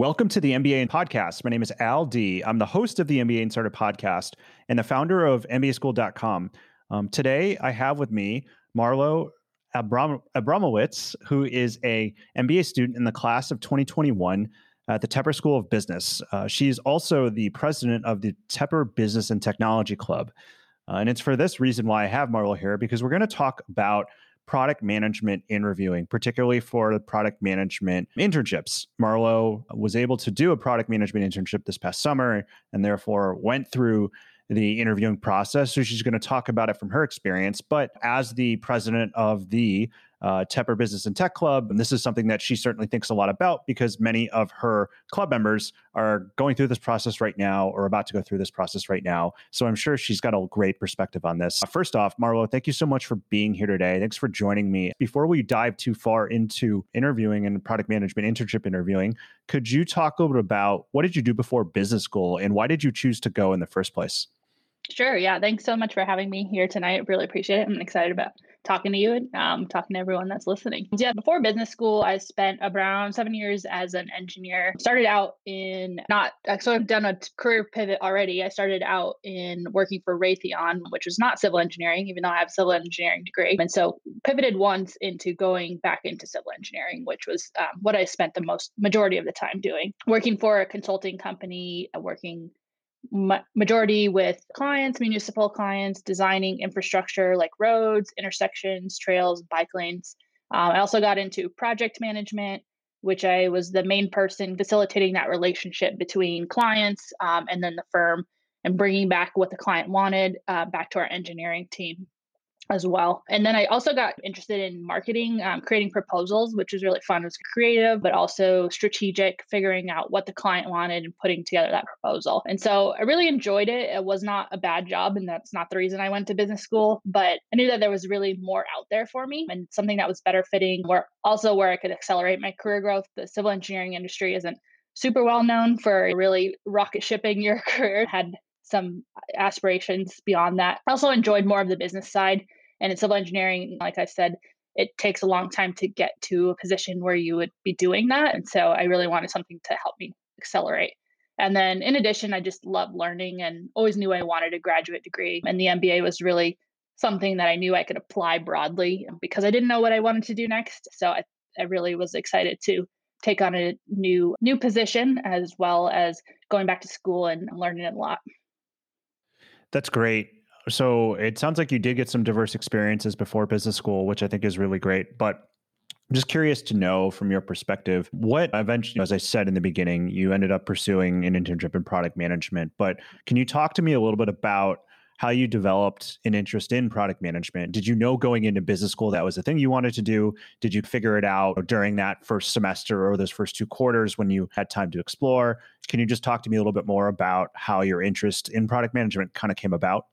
Welcome to the MBA and podcast. My name is Al Dea. I'm the host of the MBA Insider podcast and the founder of MBASchooled.com. Um, today, I have with me Marlo Abram- Abramowitz, who is a MBA student in the class of 2021 at the Tepper School of Business. Uh, she's also the president of the Tepper Business and Technology Club. Uh, and it's for this reason why I have Marlo here, because we're going to talk about product management interviewing, particularly for the product management internships. Marlo was able to do a product management internship this past summer and therefore went through the interviewing process. So she's going to talk about it from her experience. But as the president of the uh, Tepper Business and Tech Club. And this is something that she certainly thinks a lot about because many of her club members are going through this process right now or about to go through this process right now. So I'm sure she's got a great perspective on this. First off, Marlo, thank you so much for being here today. Thanks for joining me. Before we dive too far into interviewing and product management internship interviewing, could you talk a little bit about what did you do before business school and why did you choose to go in the first place? Sure. Yeah. Thanks so much for having me here tonight. Really appreciate it. I'm excited about talking to you and um, talking to everyone that's listening. Yeah, before business school, I spent around seven years as an engineer. Started out in not, so I've done a career pivot already. I started out in working for Raytheon, which was not civil engineering, even though I have a civil engineering degree. And so pivoted once into going back into civil engineering, which was um, what I spent the most majority of the time doing. Working for a consulting company, working majority with clients, municipal clients, designing infrastructure like roads, intersections, trails, bike lanes. Um, I also got into project management, which I was the main person facilitating that relationship between clients um, and then the firm and bringing back what the client wanted uh, back to our engineering team as well. And then I also got interested in marketing, um, creating proposals, which was really fun. It was creative, but also strategic, figuring out what the client wanted and putting together that proposal. And so I really enjoyed it. It was not a bad job, and that's not the reason I went to business school, but I knew that there was really more out there for me and something that was better fitting, where also where I could accelerate my career growth. The civil engineering industry isn't super well known for really rocket shipping your career. Had some aspirations beyond that. I also enjoyed more of the business side and in civil engineering, like I said, it takes a long time to get to a position where you would be doing that. And so I really wanted something to help me accelerate. And then in addition, I just love learning and always knew I wanted a graduate degree. And the MBA was really something that I knew I could apply broadly um, because I didn't know what I wanted to do next. So I, I really was excited to take on a new new position as well as going back to school and learning a lot. That's great so it sounds like you did get some diverse experiences before business school, which I think is really great. But I'm just curious to know from your perspective, what eventually, as I said in the beginning, you ended up pursuing an internship in product management. But can you talk to me a little bit about how you developed an interest in product management? Did you know going into business school that was the thing you wanted to do? Did you figure it out during that first semester or those first two quarters when you had time to explore? Can you just talk to me a little bit more about how your interest in product management kind of came about?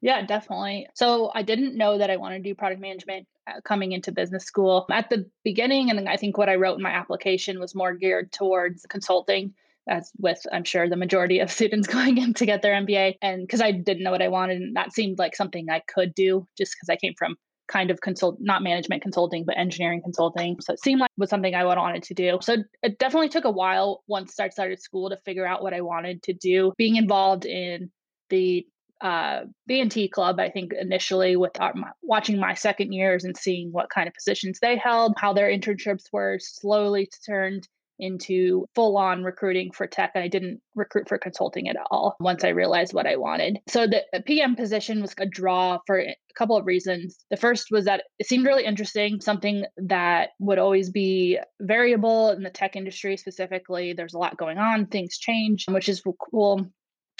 Yeah, definitely. So I didn't know that I wanted to do product management uh, coming into business school. At the beginning, and I think what I wrote in my application was more geared towards consulting, as with I'm sure the majority of students going in to get their MBA. And because I didn't know what I wanted, and that seemed like something I could do just because I came from kind of consult not management consulting but engineering consulting so it seemed like it was something i wanted to do so it definitely took a while once i started school to figure out what i wanted to do being involved in the uh, B&T Club, I think initially with our, watching my second years and seeing what kind of positions they held, how their internships were slowly turned into full on recruiting for tech. I didn't recruit for consulting at all once I realized what I wanted. So the PM position was a draw for a couple of reasons. The first was that it seemed really interesting, something that would always be variable in the tech industry specifically. There's a lot going on, things change, which is cool.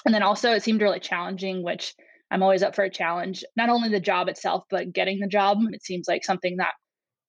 And then also, it seemed really challenging, which I'm always up for a challenge. Not only the job itself, but getting the job. It seems like something that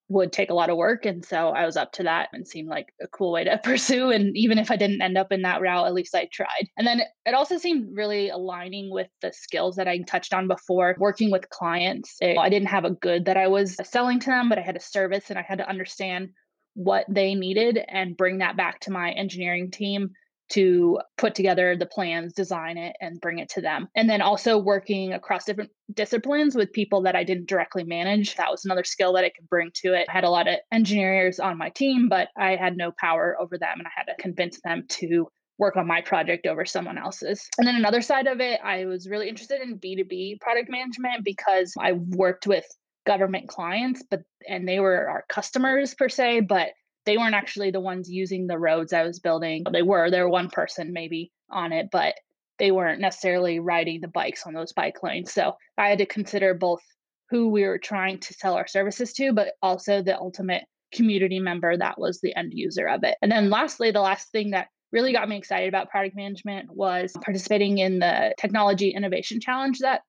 would take a lot of work. And so I was up to that and seemed like a cool way to pursue. And even if I didn't end up in that route, at least I tried. And then it also seemed really aligning with the skills that I touched on before working with clients. It, I didn't have a good that I was selling to them, but I had a service and I had to understand what they needed and bring that back to my engineering team to put together the plans, design it, and bring it to them. And then also working across different disciplines with people that I didn't directly manage. That was another skill that I could bring to it. I had a lot of engineers on my team, but I had no power over them and I had to convince them to work on my project over someone else's. And then another side of it, I was really interested in B2B product management because I worked with government clients, but and they were our customers per se, but they weren't actually the ones using the roads I was building. They were, there were one person maybe on it, but they weren't necessarily riding the bikes on those bike lanes. So I had to consider both who we were trying to sell our services to, but also the ultimate community member that was the end user of it. And then lastly, the last thing that really got me excited about product management was participating in the technology innovation challenge that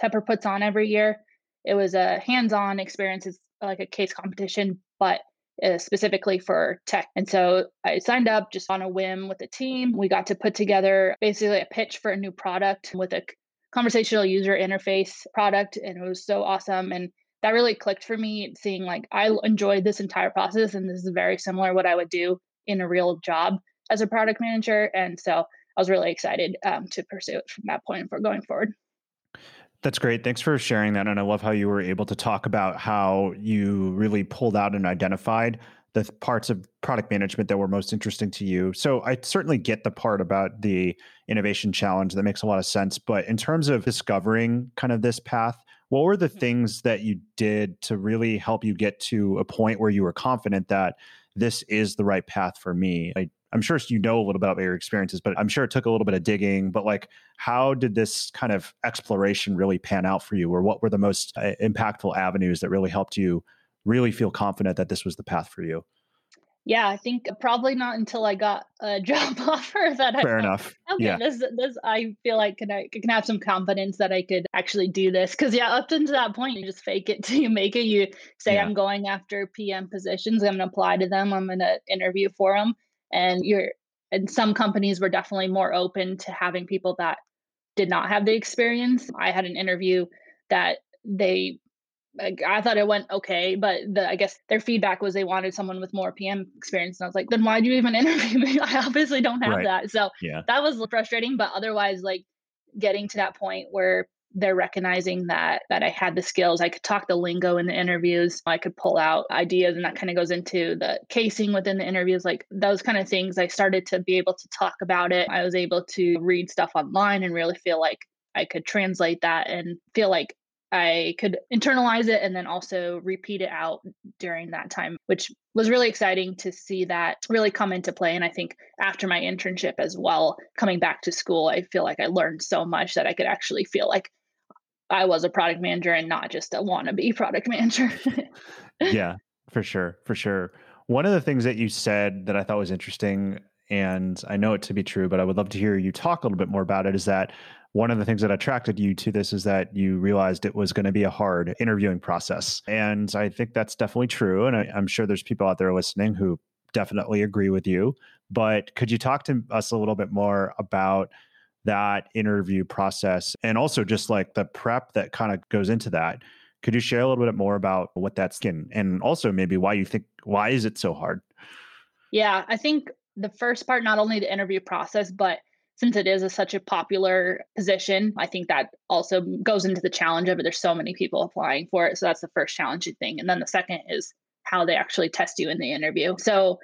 Tepper puts on every year. It was a hands-on experience. It's like a case competition, but uh, specifically for tech. And so I signed up just on a whim with the team. We got to put together basically a pitch for a new product with a conversational user interface product. And it was so awesome. And that really clicked for me, seeing like I enjoyed this entire process. And this is very similar what I would do in a real job as a product manager. And so I was really excited um, to pursue it from that point for going forward. That's great. Thanks for sharing that. And I love how you were able to talk about how you really pulled out and identified the parts of product management that were most interesting to you. So I certainly get the part about the innovation challenge that makes a lot of sense. But in terms of discovering kind of this path, what were the mm-hmm. things that you did to really help you get to a point where you were confident that this is the right path for me? I I'm sure you know a little bit about your experiences, but I'm sure it took a little bit of digging. But like, how did this kind of exploration really pan out for you? Or what were the most uh, impactful avenues that really helped you really feel confident that this was the path for you? Yeah, I think probably not until I got a job offer that I fair enough. Okay, yeah. this this I feel like can I can have some confidence that I could actually do this because yeah, up until that point you just fake it till you make it. You say yeah. I'm going after PM positions, I'm gonna apply to them, I'm gonna interview for them, and you're and some companies were definitely more open to having people that did not have the experience. I had an interview that they I thought it went okay, but the, I guess their feedback was they wanted someone with more PM experience. And I was like, then why do you even interview me? I obviously don't have right. that. So yeah. that was frustrating. But otherwise, like getting to that point where they're recognizing that that I had the skills. I could talk the lingo in the interviews. I could pull out ideas, and that kind of goes into the casing within the interviews. Like those kind of things. I started to be able to talk about it. I was able to read stuff online and really feel like I could translate that and feel like I could internalize it and then also repeat it out during that time, which was really exciting to see that really come into play. And I think after my internship as well, coming back to school, I feel like I learned so much that I could actually feel like I was a product manager and not just a wannabe product manager. yeah, for sure. For sure. One of the things that you said that I thought was interesting, and I know it to be true, but I would love to hear you talk a little bit more about it, is that one of the things that attracted you to this is that you realized it was going to be a hard interviewing process. And I think that's definitely true. And I, am sure there's people out there listening who definitely agree with you. But could you talk to us a little bit more about that interview process and also just like the prep that kind of goes into that. Could you share a little bit more about what that's in and also maybe why you think why is it so hard? Yeah, I think the first part not only the interview process but since it is a, such a popular position, I think that also goes into the challenge of it. There's so many people applying for it. So that's the first challenging thing. And then the second is how they actually test you in the interview. So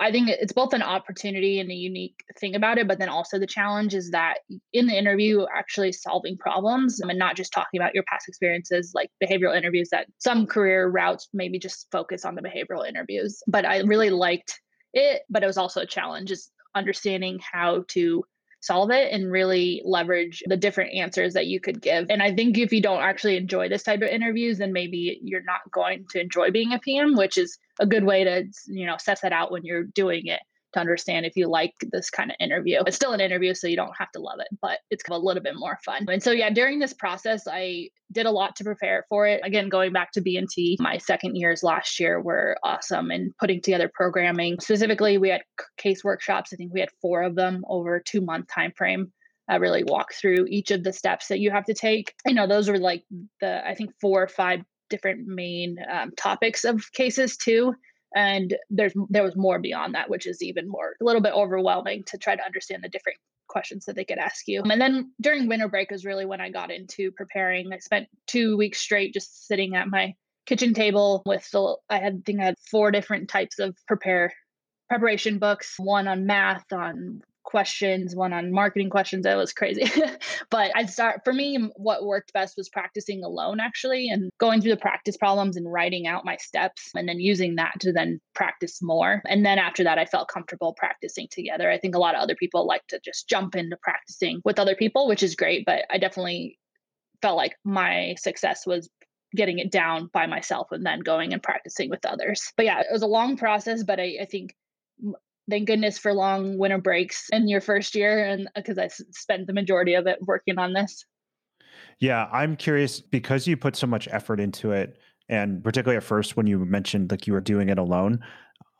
I think it's both an opportunity and a unique thing about it, but then also the challenge is that in the interview, actually solving problems and not just talking about your past experiences, like behavioral interviews that some career routes maybe just focus on the behavioral interviews. But I really liked it, but it was also a challenge, is understanding how to solve it and really leverage the different answers that you could give. And I think if you don't actually enjoy this type of interviews, then maybe you're not going to enjoy being a PM, which is a good way to, you know, set that out when you're doing it to understand if you like this kind of interview. It's still an interview, so you don't have to love it, but it's a little bit more fun. And so, yeah, during this process, I did a lot to prepare for it. Again, going back to B&T, my second years last year were awesome and putting together programming. Specifically, we had case workshops. I think we had four of them over two month time frame. I really walk through each of the steps that you have to take. You know, those were like the I think four or five different main um, topics of cases too and there's there was more beyond that which is even more a little bit overwhelming to try to understand the different questions that they could ask you. And then during winter break was really when i got into preparing. I spent two weeks straight just sitting at my kitchen table with the i had I think i had four different types of prepare preparation books one on math on questions, one on marketing questions. That was crazy. but I start for me, what worked best was practicing alone actually and going through the practice problems and writing out my steps and then using that to then practice more. And then after that, I felt comfortable practicing together. I think a lot of other people like to just jump into practicing with other people, which is great. But I definitely felt like my success was getting it down by myself and then going and practicing with others. But yeah, it was a long process, but I, I think thank goodness for long winter breaks in your first year and because uh, i spent the majority of it working on this yeah i'm curious because you put so much effort into it and particularly at first when you mentioned like you were doing it alone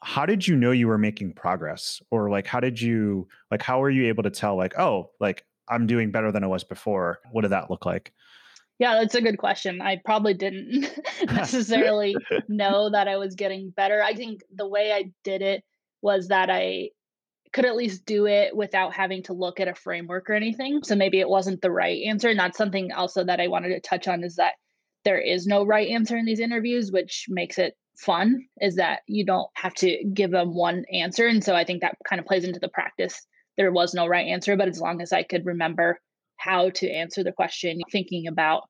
how did you know you were making progress or like how did you like how were you able to tell like oh like i'm doing better than i was before what did that look like yeah, that's a good question. I probably didn't necessarily know that I was getting better. I think the way I did it was that I could at least do it without having to look at a framework or anything. So maybe it wasn't the right answer. And that's something also that I wanted to touch on is that there is no right answer in these interviews, which makes it fun, is that you don't have to give them one answer. And so I think that kind of plays into the practice. There was no right answer, but as long as I could remember how to answer the question, thinking about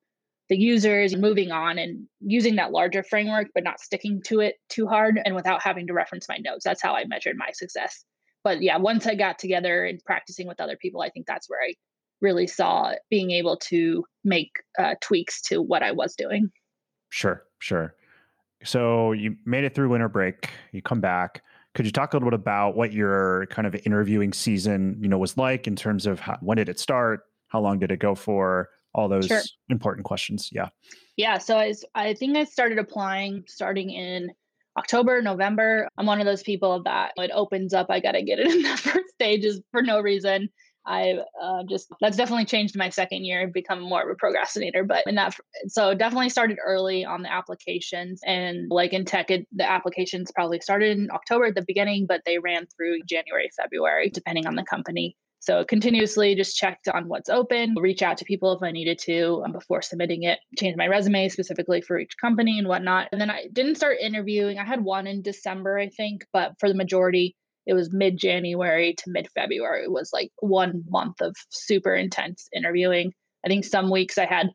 the users moving on and using that larger framework, but not sticking to it too hard and without having to reference my notes. That's how I measured my success. But yeah, once I got together and practicing with other people, I think that's where I really saw being able to make uh, tweaks to what I was doing. Sure, sure. So you made it through winter break. You come back. Could you talk a little bit about what your kind of interviewing season, you know, was like in terms of how, when did it start? How long did it go for? All those sure. important questions. Yeah. Yeah. So I, I think I started applying starting in October, November. I'm one of those people that it opens up. I got to get it in the first stages for no reason. I uh, just that's definitely changed my second year. and become more of a procrastinator, but in that so definitely started early on the applications and like in tech, it, the applications probably started in October at the beginning, but they ran through January, February, depending on the company. So continuously just checked on what's open, reach out to people if I needed to um, before submitting it, change my resume specifically for each company and whatnot. And then I didn't start interviewing. I had one in December, I think, but for the majority, it was mid January to mid February. It was like one month of super intense interviewing. I think some weeks I had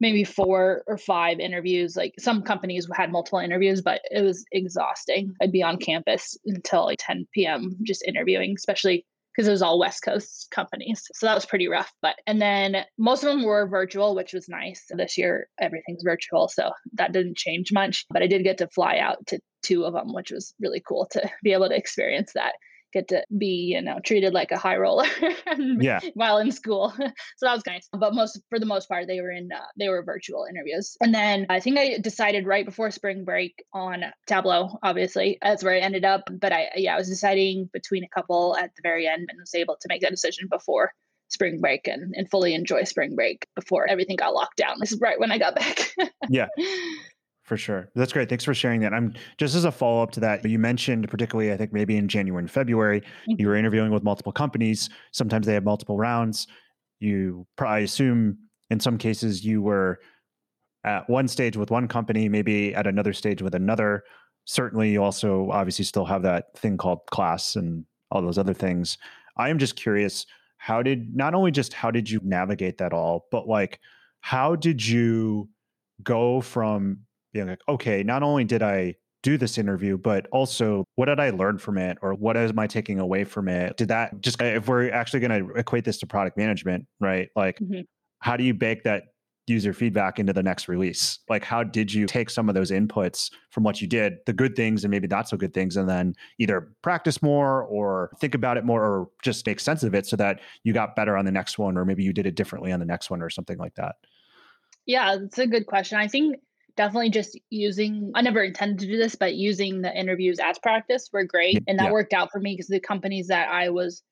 maybe four or five interviews. Like some companies had multiple interviews, but it was exhausting. I'd be on campus until like 10 p.m. just interviewing, especially because it was all West Coast companies. So that was pretty rough. But, and then most of them were virtual, which was nice. This year, everything's virtual. So that didn't change much. But I did get to fly out to two of them, which was really cool to be able to experience that get to be you know treated like a high roller yeah. while in school. So that was nice. But most for the most part they were in uh, they were virtual interviews. And then i think i decided right before spring break on tableau obviously that's where i ended up. But i yeah i was deciding between a couple at the very end and was able to make that decision before spring break and, and fully enjoy spring break before everything got locked down. This is right when i got back. Yeah for sure. That's great. Thanks for sharing that. I'm just as a follow up to that. You mentioned, particularly, I think maybe in January and February, mm-hmm. you were interviewing with multiple companies. Sometimes they have multiple rounds. You probably assume in some cases you were at one stage with one company, maybe at another stage with another. Certainly, you also obviously still have that thing called class and all those other things. I am just curious how did not only just how did you navigate that all, but like how did you go from being like, okay, not only did I do this interview, but also what did I learn from it or what am I taking away from it? Did that just, if we're actually going to equate this to product management, right? Like, mm-hmm. how do you bake that user feedback into the next release? Like, how did you take some of those inputs from what you did, the good things and maybe not so good things, and then either practice more or think about it more or just make sense of it so that you got better on the next one, or maybe you did it differently on the next one or something like that? Yeah, it's a good question. I think definitely just using i never intended to do this but using the interviews as practice were great and that yeah. worked out for me because the companies that i was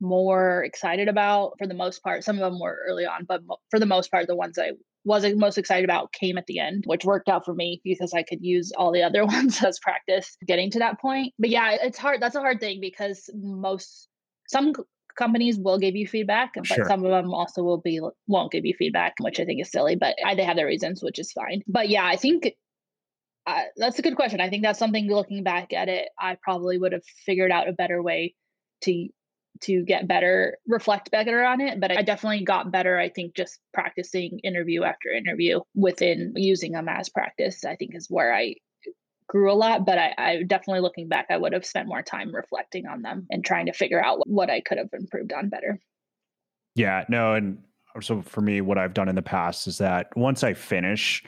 more excited about for the most part some of them were early on but for the most part the ones i was most excited about came at the end which worked out for me because i could use all the other ones as practice getting to that point but yeah it's hard that's a hard thing because most some companies will give you feedback, but sure. some of them also will be won't give you feedback, which I think is silly. But I, they have their reasons, which is fine. But yeah, I think uh, that's a good question. I think that's something looking back at it, I probably would have figured out a better way to to get better, reflect better on it. But I definitely got better. I think just practicing interview after interview within using them as practice. I think is where I grew a lot, but I, I, definitely looking back, I would have spent more time reflecting on them and trying to figure out what I could have improved on better. Yeah, no, and so for me, what I've done in the past is that once I finish,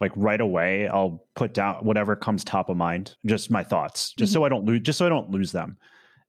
like right away, I'll put down whatever comes top of mind, just my thoughts, just mm-hmm. so I don't lose, just so I don't lose them.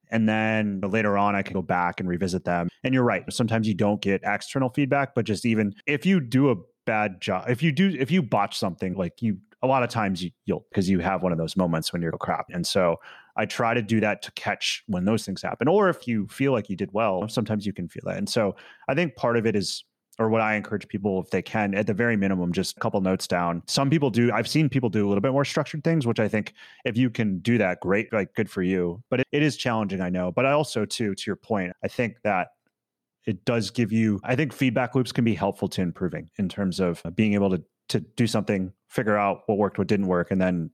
And then later on, I can go back and revisit them. And you're right. Sometimes you don't get external feedback, but just even if you do a bad job, if you do, if you botch something, like you a lot of times you, will because you have one of those moments when you're oh, crap. And so I try to do that to catch when those things happen. Or if you feel like you did well, sometimes you can feel that. And so I think part of it is or what I encourage people if they can, at the very minimum, just a couple notes down. Some people do. I've seen people do a little bit more structured things, which I think if you can do that, great, like good for you. But it, it is challenging, I know. But I also, too, to your point, I think that it does give you. I think feedback loops can be helpful to improving in terms of being able to to do something, figure out what worked, what didn't work, and then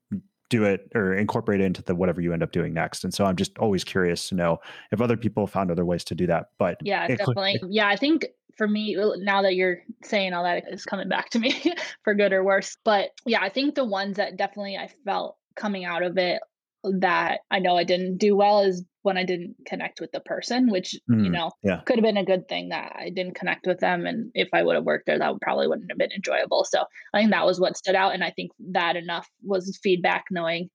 do it or incorporate it into the whatever you end up doing next. And so I'm just always curious to know if other people found other ways to do that. But yeah, it, definitely. It, yeah, I think for me, now that you're saying all that is coming back to me for good or worse. But yeah, I think the ones that definitely I felt coming out of it that I know I didn't do well is when I didn't connect with the person, which, mm, you know, yeah. could have been a good thing that I didn't connect with them. And if I would have worked there, that would probably wouldn't have been enjoyable. So I think that was what stood out. And I think that enough was feedback knowing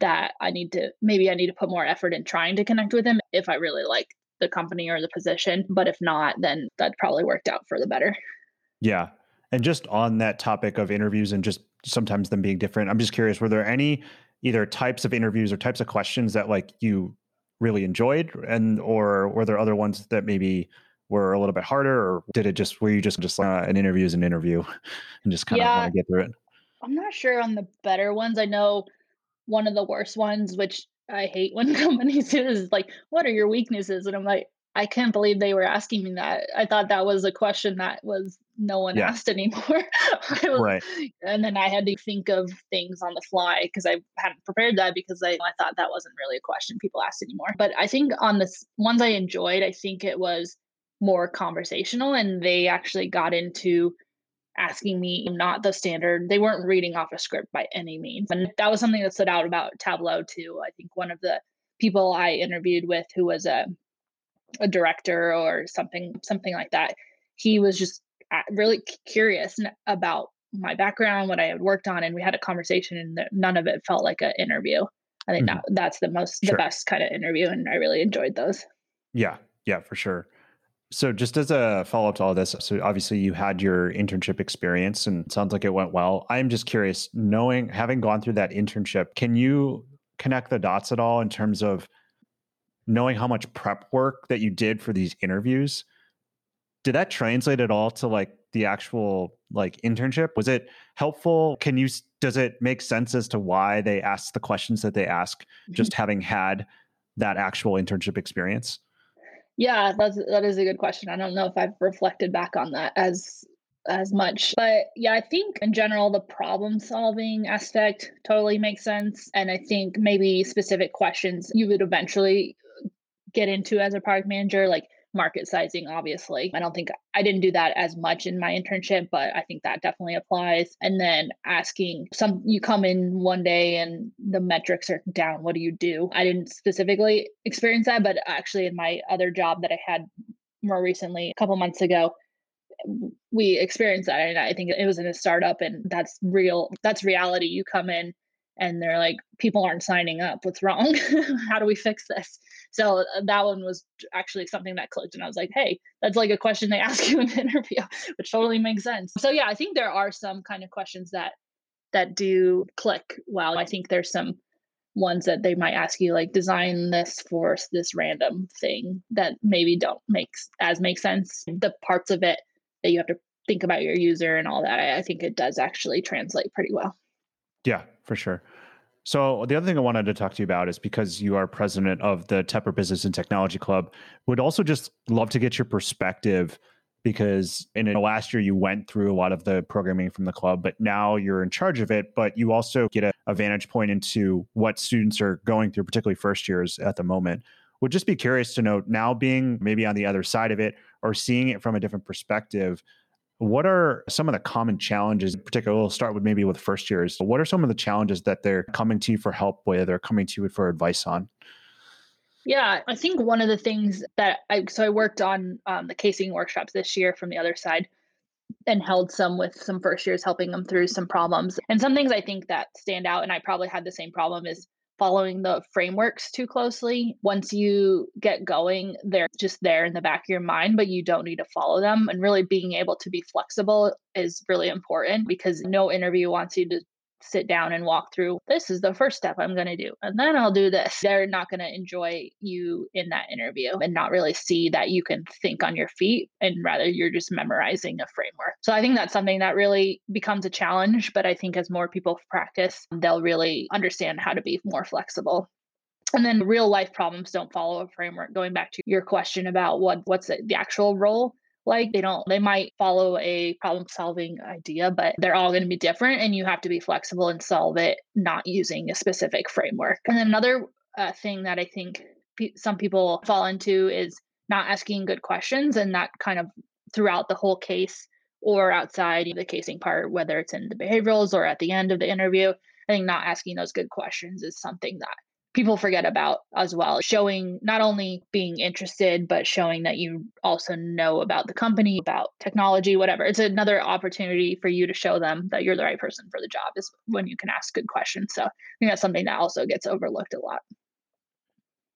that I need to, maybe I need to put more effort in trying to connect with them if I really like the company or the position. But if not, then that probably worked out for the better. Yeah. And just on that topic of interviews and just sometimes them being different, I'm just curious, were there any either types of interviews or types of questions that like you really enjoyed and or were there other ones that maybe were a little bit harder or did it just were you just just uh, an interview is an interview and just kind yeah, of want to get through it? I'm not sure on the better ones. I know one of the worst ones which i hate when companies do is like what are your weaknesses? And i'm like I can't believe they were asking me that. I thought that was a question that was no one yeah. asked anymore. was, right. And then I had to think of things on the fly because I hadn't prepared that because I, I thought that wasn't really a question people asked anymore. But I think on the ones I enjoyed, I think it was more conversational and they actually got into asking me not the standard they weren't reading off a script by any means and that was something that stood out about tableau too i think one of the people i interviewed with who was a a director or something something like that. He was just uh, really curious about my background what i had worked on and we had a conversation and none of it felt like an interview. I think mm-hmm. that that's the most sure. the best kind of interview and i really enjoyed those. Yeah. Yeah for sure. So just as a follow-up to all this so obviously you had your internship experience and sounds like it went well. I'm just curious knowing having gone through that internship can you connect the dots at all in terms of knowing how much prep work that you did for these interviews did that translate at all to like the actual like internship? Was it helpful? Can you does it make sense as to why they ask the questions that they ask just having had that actual internship experience? Yeah that's that is a good question. I don't know if i've reflected back on that as as much but yeah i think in general the problem solving aspect totally makes sense and i think maybe specific questions you would eventually get into as a product manager, like market sizing, obviously. I don't think I didn't do that as much in my internship, but I think that definitely applies. And then asking some, you come in one day and the metrics are down. What do you do? I didn't specifically experience that, but actually in my other job that I had more recently, a couple months ago, we experienced that. And I think it was in a startup, and that's real. That's reality. You come in and they're like, people aren't signing up. What's wrong? How do we fix this? So uh, that one was actually something that clicked. And I was like, hey, that's like a question they ask you in the interview, which totally makes sense. So yeah, I think there are some kind of questions that that do click well. I think there's some ones that they might ask you like design this for this random thing that maybe don't make as make sense. The parts of it that you have to think about your user and all that, I think it does actually translate pretty well. Yeah, for sure. So the other thing I wanted to talk to you about is because you are president of the Tepper Business and Technology Club, would also just love to get your perspective because in the last year you went through a lot of the programming from the club, but now you're in charge of it. But you also get a, a vantage point into what students are going through, particularly first years at the moment. Would just be curious to know now being maybe on the other side of it or seeing it from a different perspective. What are some of the common challenges? in particular? we'll start with maybe with first years. What are some of the challenges that they're coming to you for help with or coming to you for advice on? Yeah, I think one of the things that I so I worked on um, the casing workshops this year from the other side and held some with some first years helping them through some problems. And some things I think that stand out and I probably had the same problem is following the frameworks too closely. Once you get going, they're just there in the back of your mind, but you don't need to follow them. And really being able to be flexible is really important because no interview wants you to sit down and walk through this is the first step I'm going to do and then I'll do this. They're not going to enjoy you in that interview and not really see that you can think on your feet and rather you're just memorizing a framework. So I think that's something that really becomes a challenge, but I think as more people practice, they'll really understand how to be more flexible and then real life problems don't follow a framework going back to your question about what what's the, actual role like they don't they might follow a problem solving idea but they're all going to be different and you have to be flexible and solve it not using a specific framework. And then another uh, thing that i think some people fall into is not asking good questions and that kind of throughout the whole case or outside the casing part whether it's in the behaviorals or at the end of the interview i think not asking those good questions is something that people forget about as well showing not only being interested but showing that you also know about the company about technology whatever. It's another opportunity for you to show them that you're the right person for the job is when you can ask good questions. So i think that's something that also gets overlooked a lot.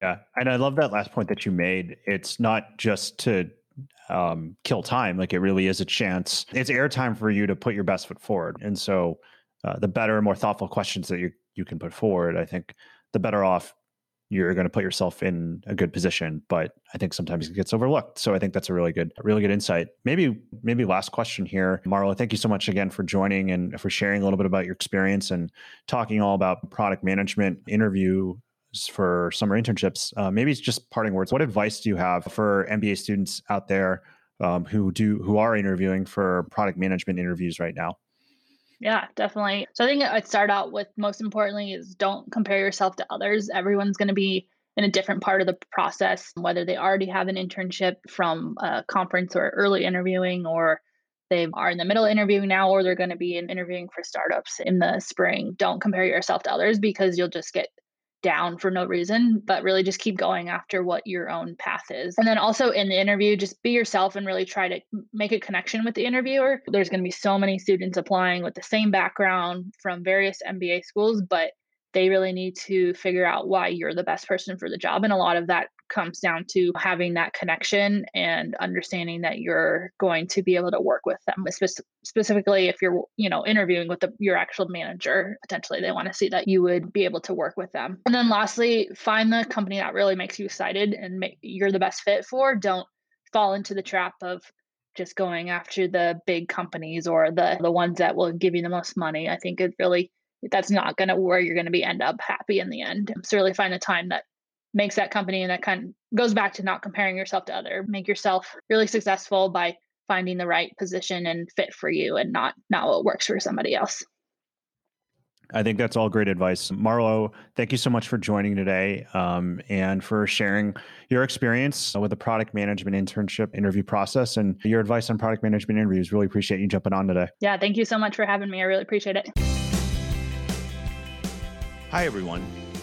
Yeah and i love that last point that you made. It's not just to um, kill time like it really is a chance. It's airtime for you to put your best foot forward. And so uh, the better and more thoughtful questions that you you can put forward i think the better off you're going to put yourself in a good position but i think sometimes it gets overlooked. So i think that's a really good really good insight. Maybe maybe last question here. Marla thank you so much again for joining and for sharing a little bit about your experience and talking all about product management interview for summer internships. Uh, maybe it's just parting words. What advice do you have for mba students out there um, who do who are interviewing for product management interviews right now yeah, definitely. So I think I'd start out with most importantly is don't compare yourself to others. Everyone's going to be in a different part of the process, whether they already have an internship from a conference or early interviewing, or they are in the middle of interviewing now, or they're going to be in interviewing for startups in the spring. Don't compare yourself to others because you'll just get down for no reason, but really just keep going after what your own path is. And then also in the interview, just be yourself and really try to make a connection with the interviewer. There's going to be so many students applying with the same background from various MBA schools, but they really need to figure out why you're the best person for the job. And a lot of that comes down to having that connection and understanding that you're going to be able to work with them Spe- specifically if you're you know interviewing with the, your actual manager potentially they want to see that you would be able to work with them. And then lastly find the company that really makes you excited and make you're the best fit for. Don't fall into the trap of just going after the big companies or the the ones that will give you the most money. I think it really that's not going to where you're going to be end up happy in the end. So really find a time that makes that company and that kind of goes back to not comparing yourself to other make yourself really successful by finding the right position and fit for you and not not what works for somebody else I think that's all great advice. Marlo, thank you so much for joining today um, and for sharing your experience with the product management internship interview process and your advice on product management interviews. Really appreciate you jumping on today. Yeah, thank you so much for having me. I really appreciate it. Hi, everyone.